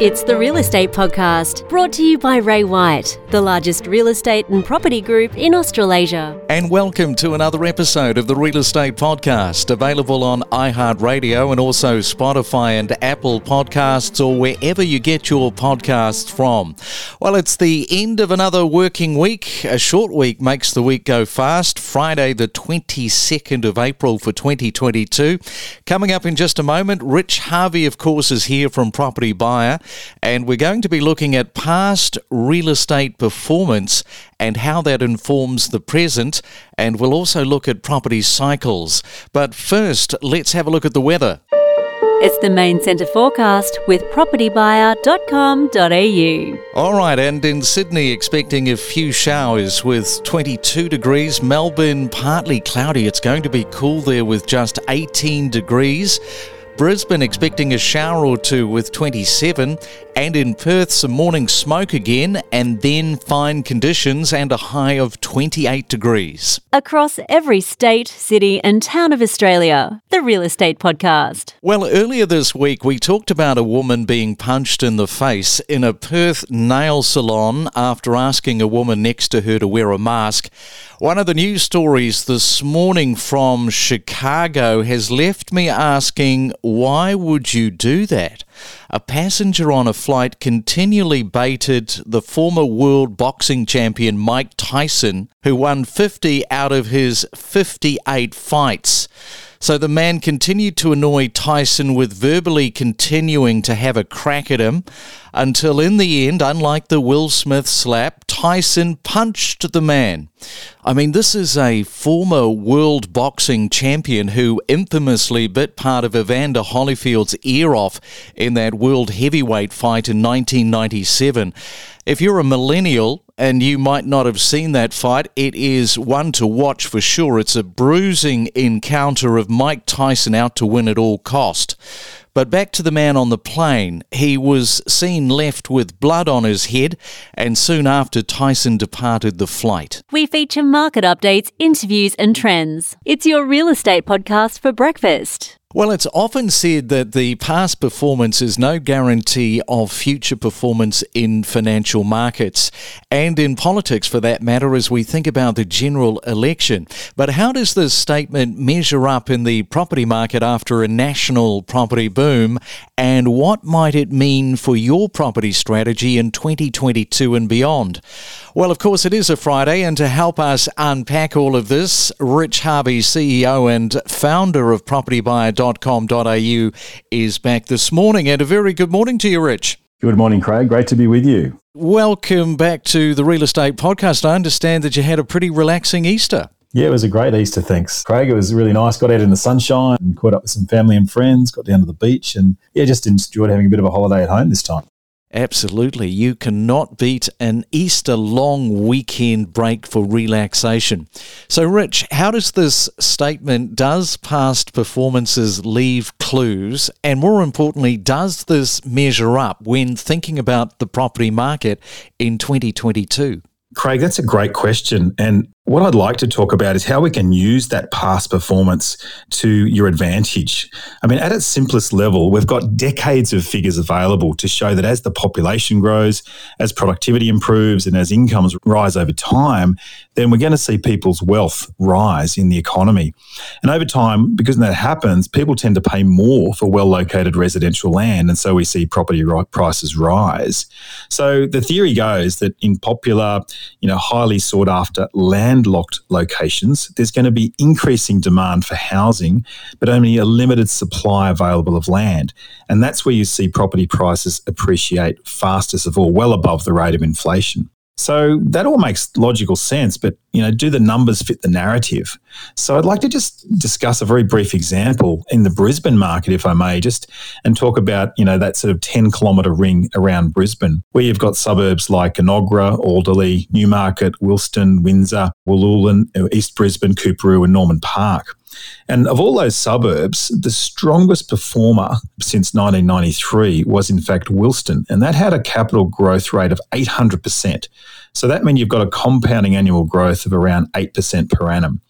It's the Real Estate Podcast, brought to you by Ray White, the largest real estate and property group in Australasia. And welcome to another episode of the Real Estate Podcast, available on iHeartRadio and also Spotify and Apple Podcasts or wherever you get your podcasts from. Well, it's the end of another working week. A short week makes the week go fast. Friday, the 22nd of April for 2022. Coming up in just a moment, Rich Harvey, of course, is here from Property Buyer and we're going to be looking at past real estate performance and how that informs the present, and we'll also look at property cycles. But first, let's have a look at the weather. It's the main centre forecast with propertybuyer.com.au. All right, and in Sydney, expecting a few showers with 22 degrees. Melbourne, partly cloudy. It's going to be cool there with just 18 degrees. Brisbane expecting a shower or two with 27, and in Perth some morning smoke again, and then fine conditions and a high of 28 degrees. Across every state, city, and town of Australia, the Real Estate Podcast. Well, earlier this week we talked about a woman being punched in the face in a Perth nail salon after asking a woman next to her to wear a mask. One of the news stories this morning from Chicago has left me asking why would you do that? A passenger on a flight continually baited the former world boxing champion Mike Tyson, who won 50 out of his 58 fights. So the man continued to annoy Tyson with verbally continuing to have a crack at him until, in the end, unlike the Will Smith slap, Tyson punched the man. I mean, this is a former world boxing champion who infamously bit part of Evander Holyfield's ear off in that world heavyweight fight in 1997. If you're a millennial, and you might not have seen that fight. It is one to watch for sure. It's a bruising encounter of Mike Tyson out to win at all cost. But back to the man on the plane. He was seen left with blood on his head, and soon after, Tyson departed the flight. We feature market updates, interviews, and trends. It's your real estate podcast for breakfast. Well, it's often said that the past performance is no guarantee of future performance in financial markets and in politics for that matter as we think about the general election. But how does this statement measure up in the property market after a national property boom and what might it mean for your property strategy in 2022 and beyond? Well, of course, it is a Friday, and to help us unpack all of this, Rich Harvey, CEO and founder of propertybuyer.com.au, is back this morning. And a very good morning to you, Rich. Good morning, Craig. Great to be with you. Welcome back to the Real Estate Podcast. I understand that you had a pretty relaxing Easter. Yeah, it was a great Easter, thanks. Craig, it was really nice. Got out in the sunshine and caught up with some family and friends, got down to the beach, and yeah, just enjoyed having a bit of a holiday at home this time. Absolutely. You cannot beat an Easter long weekend break for relaxation. So, Rich, how does this statement, does past performances leave clues? And more importantly, does this measure up when thinking about the property market in 2022? Craig, that's a great question. And what I'd like to talk about is how we can use that past performance to your advantage. I mean, at its simplest level, we've got decades of figures available to show that as the population grows, as productivity improves, and as incomes rise over time, then we're going to see people's wealth rise in the economy. And over time, because that happens, people tend to pay more for well located residential land. And so we see property prices rise. So the theory goes that in popular, you know, highly sought after land landlocked locations, there's going to be increasing demand for housing, but only a limited supply available of land. And that's where you see property prices appreciate fastest of all, well above the rate of inflation. So that all makes logical sense, but you know, do the numbers fit the narrative? So I'd like to just discuss a very brief example in the Brisbane market, if I may, just and talk about you know that sort of ten kilometre ring around Brisbane, where you've got suburbs like Enoggera, Alderley, Newmarket, Wilston, Windsor, Wooloowin, East Brisbane, Coorparoo, and Norman Park. And of all those suburbs, the strongest performer since 1993 was in fact Wilston, and that had a capital growth rate of 800%. So that means you've got a compounding annual growth of around 8% per annum.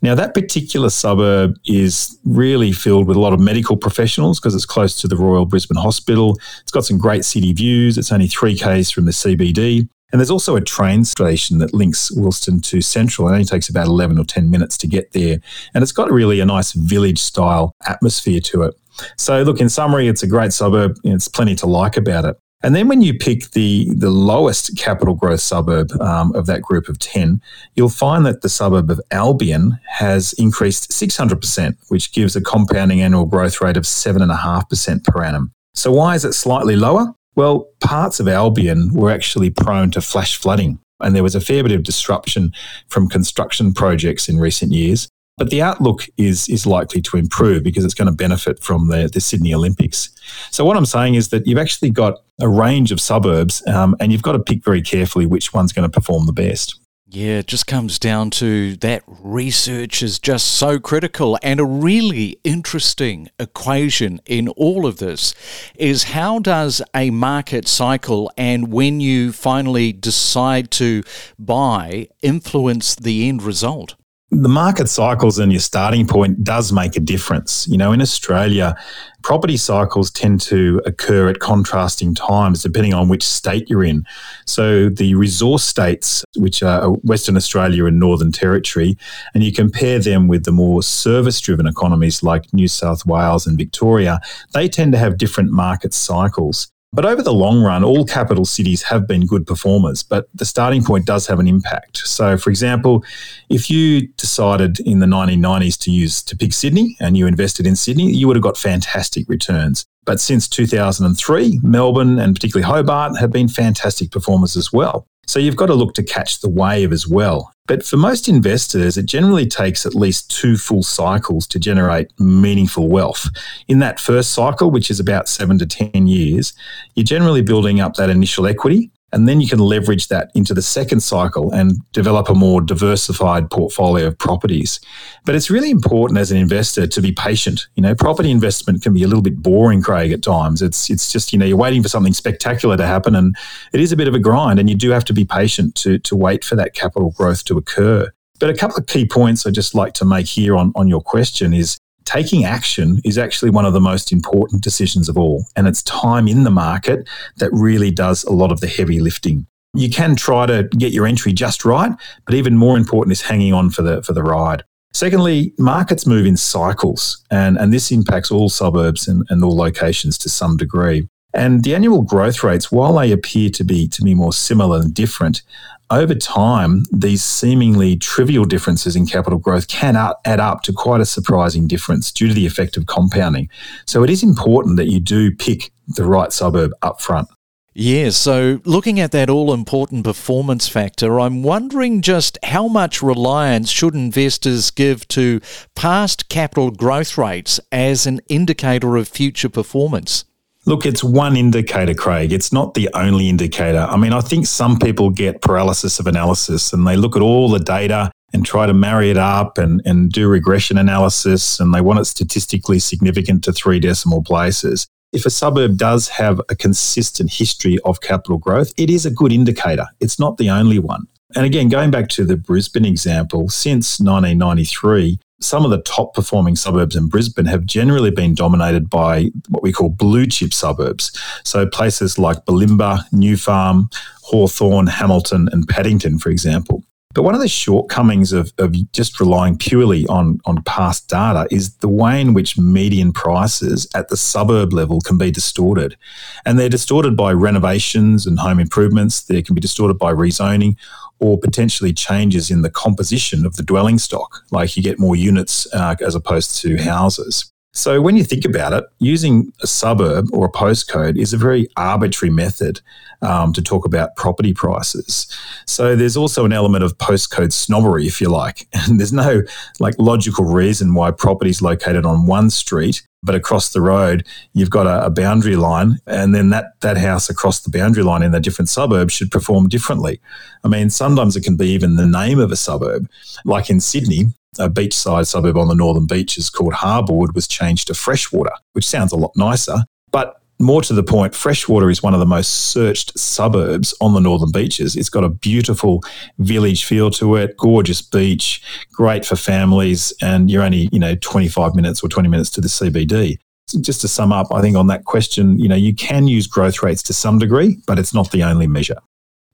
Now, that particular suburb is really filled with a lot of medical professionals because it's close to the Royal Brisbane Hospital. It's got some great city views. It's only 3Ks from the CBD. And there's also a train station that links Wilston to Central. It only takes about 11 or 10 minutes to get there. And it's got really a nice village style atmosphere to it. So, look, in summary, it's a great suburb. It's plenty to like about it. And then when you pick the, the lowest capital growth suburb um, of that group of 10, you'll find that the suburb of Albion has increased 600%, which gives a compounding annual growth rate of 7.5% per annum. So, why is it slightly lower? Well, parts of Albion were actually prone to flash flooding, and there was a fair bit of disruption from construction projects in recent years. But the outlook is is likely to improve because it's going to benefit from the, the Sydney Olympics. So what I'm saying is that you've actually got a range of suburbs, um, and you've got to pick very carefully which one's going to perform the best. Yeah, it just comes down to that research is just so critical. And a really interesting equation in all of this is how does a market cycle and when you finally decide to buy influence the end result? The market cycles and your starting point does make a difference. You know, in Australia, property cycles tend to occur at contrasting times depending on which state you're in. So the resource states, which are Western Australia and Northern Territory, and you compare them with the more service driven economies like New South Wales and Victoria, they tend to have different market cycles. But over the long run, all capital cities have been good performers, but the starting point does have an impact. So, for example, if you decided in the 1990s to use to pick Sydney and you invested in Sydney, you would have got fantastic returns. But since 2003, Melbourne and particularly Hobart have been fantastic performers as well. So you've got to look to catch the wave as well. But for most investors, it generally takes at least two full cycles to generate meaningful wealth. In that first cycle, which is about seven to 10 years, you're generally building up that initial equity. And then you can leverage that into the second cycle and develop a more diversified portfolio of properties. But it's really important as an investor to be patient. You know, property investment can be a little bit boring, Craig, at times. It's it's just, you know, you're waiting for something spectacular to happen and it is a bit of a grind and you do have to be patient to to wait for that capital growth to occur. But a couple of key points I'd just like to make here on, on your question is taking action is actually one of the most important decisions of all. And it's time in the market that really does a lot of the heavy lifting. You can try to get your entry just right, but even more important is hanging on for the for the ride. Secondly, markets move in cycles, and, and this impacts all suburbs and, and all locations to some degree. And the annual growth rates, while they appear to be to be more similar than different, over time, these seemingly trivial differences in capital growth can add up to quite a surprising difference due to the effect of compounding. So it is important that you do pick the right suburb up front. Yeah, so looking at that all important performance factor, I'm wondering just how much reliance should investors give to past capital growth rates as an indicator of future performance? Look, it's one indicator, Craig. It's not the only indicator. I mean, I think some people get paralysis of analysis and they look at all the data and try to marry it up and, and do regression analysis and they want it statistically significant to three decimal places. If a suburb does have a consistent history of capital growth, it is a good indicator. It's not the only one. And again, going back to the Brisbane example, since 1993, some of the top performing suburbs in Brisbane have generally been dominated by what we call blue chip suburbs. So places like Bulimba, New Farm, Hawthorne, Hamilton, and Paddington, for example. But one of the shortcomings of, of just relying purely on, on past data is the way in which median prices at the suburb level can be distorted. And they're distorted by renovations and home improvements, they can be distorted by rezoning or potentially changes in the composition of the dwelling stock, like you get more units uh, as opposed to houses. So, when you think about it, using a suburb or a postcode is a very arbitrary method um, to talk about property prices. So, there's also an element of postcode snobbery, if you like. And there's no like logical reason why property is located on one street but across the road you've got a, a, boundary line and then that that house across the boundary line in a different suburb should perform differently i mean sometimes it can be even the name of a suburb like in sydney a beachside suburb on the northern beaches called Harbord was changed to freshwater which sounds a lot nicer but more to the point, Freshwater is one of the most searched suburbs on the northern beaches. It's got a beautiful village feel to it, gorgeous beach, great for families, and you're only, you know, 25 minutes or 20 minutes to the CBD. So just to sum up, I think on that question, you know, you can use growth rates to some degree, but it's not the only measure.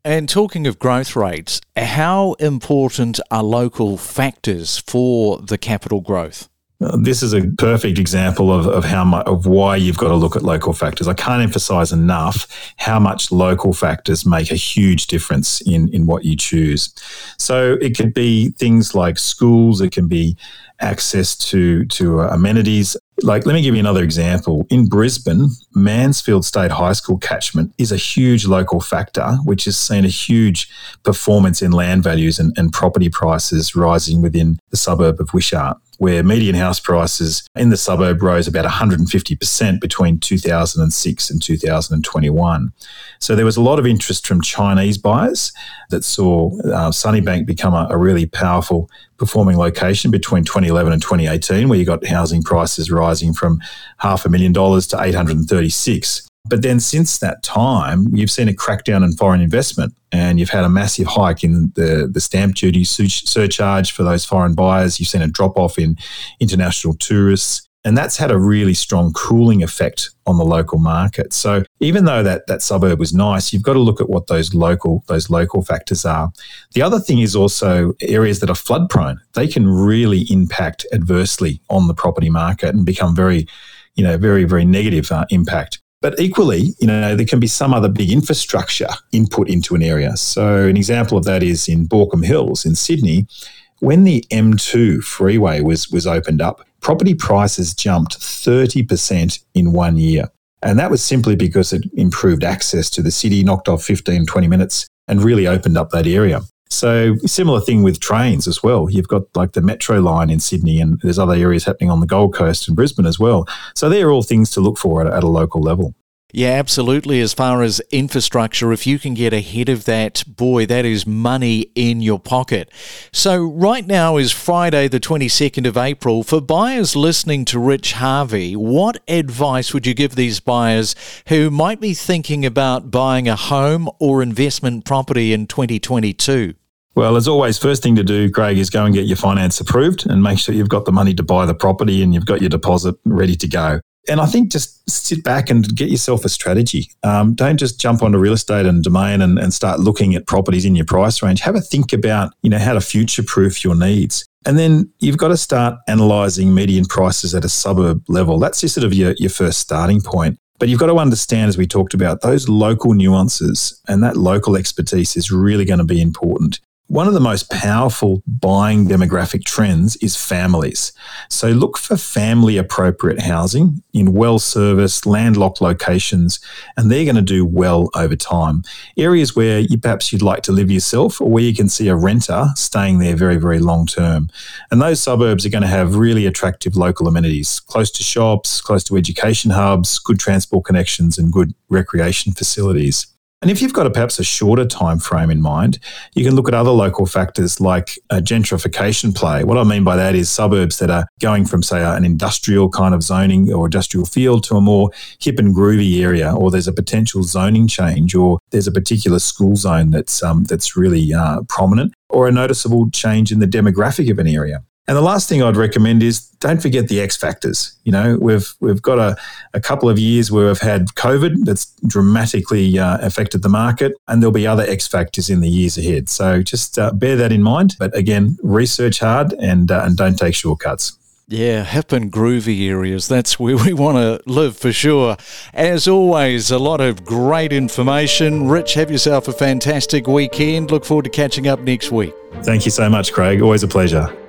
And talking of growth rates, how important are local factors for the capital growth? Uh, this is a perfect example of, of how much of why you've got to look at local factors. I can't emphasize enough how much local factors make a huge difference in, in what you choose. So it could be things like schools, it can be access to to uh, amenities. Like, let me give you another example. In Brisbane, Mansfield State High School catchment is a huge local factor, which has seen a huge performance in land values and, and property prices rising within the suburb of Wishart where median house prices in the suburb rose about 150% between 2006 and 2021. So there was a lot of interest from Chinese buyers that saw uh, Sunnybank become a, a really powerful performing location between 2011 and 2018, where you got housing prices rising from half a million dollars to 836. But then since that time, you've seen a crackdown in foreign investment and you've had a massive hike in the, the stamp duty surcharge for those foreign buyers. You've seen a drop off in international tourists. And that's had a really strong cooling effect on the local market. So even though that, that suburb was nice, you've got to look at what those local those local factors are. The other thing is also areas that are flood prone. They can really impact adversely on the property market and become very, you know, very very negative uh, impact. But equally, you know, there can be some other big infrastructure input into an area. So an example of that is in Baulkham Hills in Sydney. When the M2 freeway was, was opened up, property prices jumped 30% in one year. And that was simply because it improved access to the city, knocked off 15, 20 minutes, and really opened up that area. So similar thing with trains as well. You've got like the metro line in Sydney, and there's other areas happening on the Gold Coast and Brisbane as well. So they're all things to look for at, at a local level. Yeah, absolutely. As far as infrastructure, if you can get ahead of that, boy, that is money in your pocket. So, right now is Friday, the 22nd of April. For buyers listening to Rich Harvey, what advice would you give these buyers who might be thinking about buying a home or investment property in 2022? Well, as always, first thing to do, Craig, is go and get your finance approved and make sure you've got the money to buy the property and you've got your deposit ready to go. And I think just sit back and get yourself a strategy. Um, don't just jump onto real estate and domain and, and start looking at properties in your price range. Have a think about, you know, how to future proof your needs. And then you've got to start analysing median prices at a suburb level. That's just sort of your, your first starting point. But you've got to understand, as we talked about, those local nuances and that local expertise is really going to be important. One of the most powerful buying demographic trends is families. So look for family appropriate housing in well serviced, landlocked locations, and they're going to do well over time. Areas where you perhaps you'd like to live yourself or where you can see a renter staying there very, very long term. And those suburbs are going to have really attractive local amenities, close to shops, close to education hubs, good transport connections, and good recreation facilities. And if you've got a, perhaps a shorter time frame in mind, you can look at other local factors like a gentrification play. What I mean by that is suburbs that are going from, say, an industrial kind of zoning or industrial field to a more hip and groovy area, or there's a potential zoning change, or there's a particular school zone that's um, that's really uh, prominent, or a noticeable change in the demographic of an area. And the last thing I'd recommend is don't forget the X factors. You know, we've we've got a, a couple of years where we've had COVID that's dramatically uh, affected the market, and there'll be other X factors in the years ahead. So just uh, bear that in mind. But again, research hard and uh, and don't take shortcuts. Yeah, hip and groovy areas. That's where we want to live for sure. As always, a lot of great information. Rich, have yourself a fantastic weekend. Look forward to catching up next week. Thank you so much, Craig. Always a pleasure.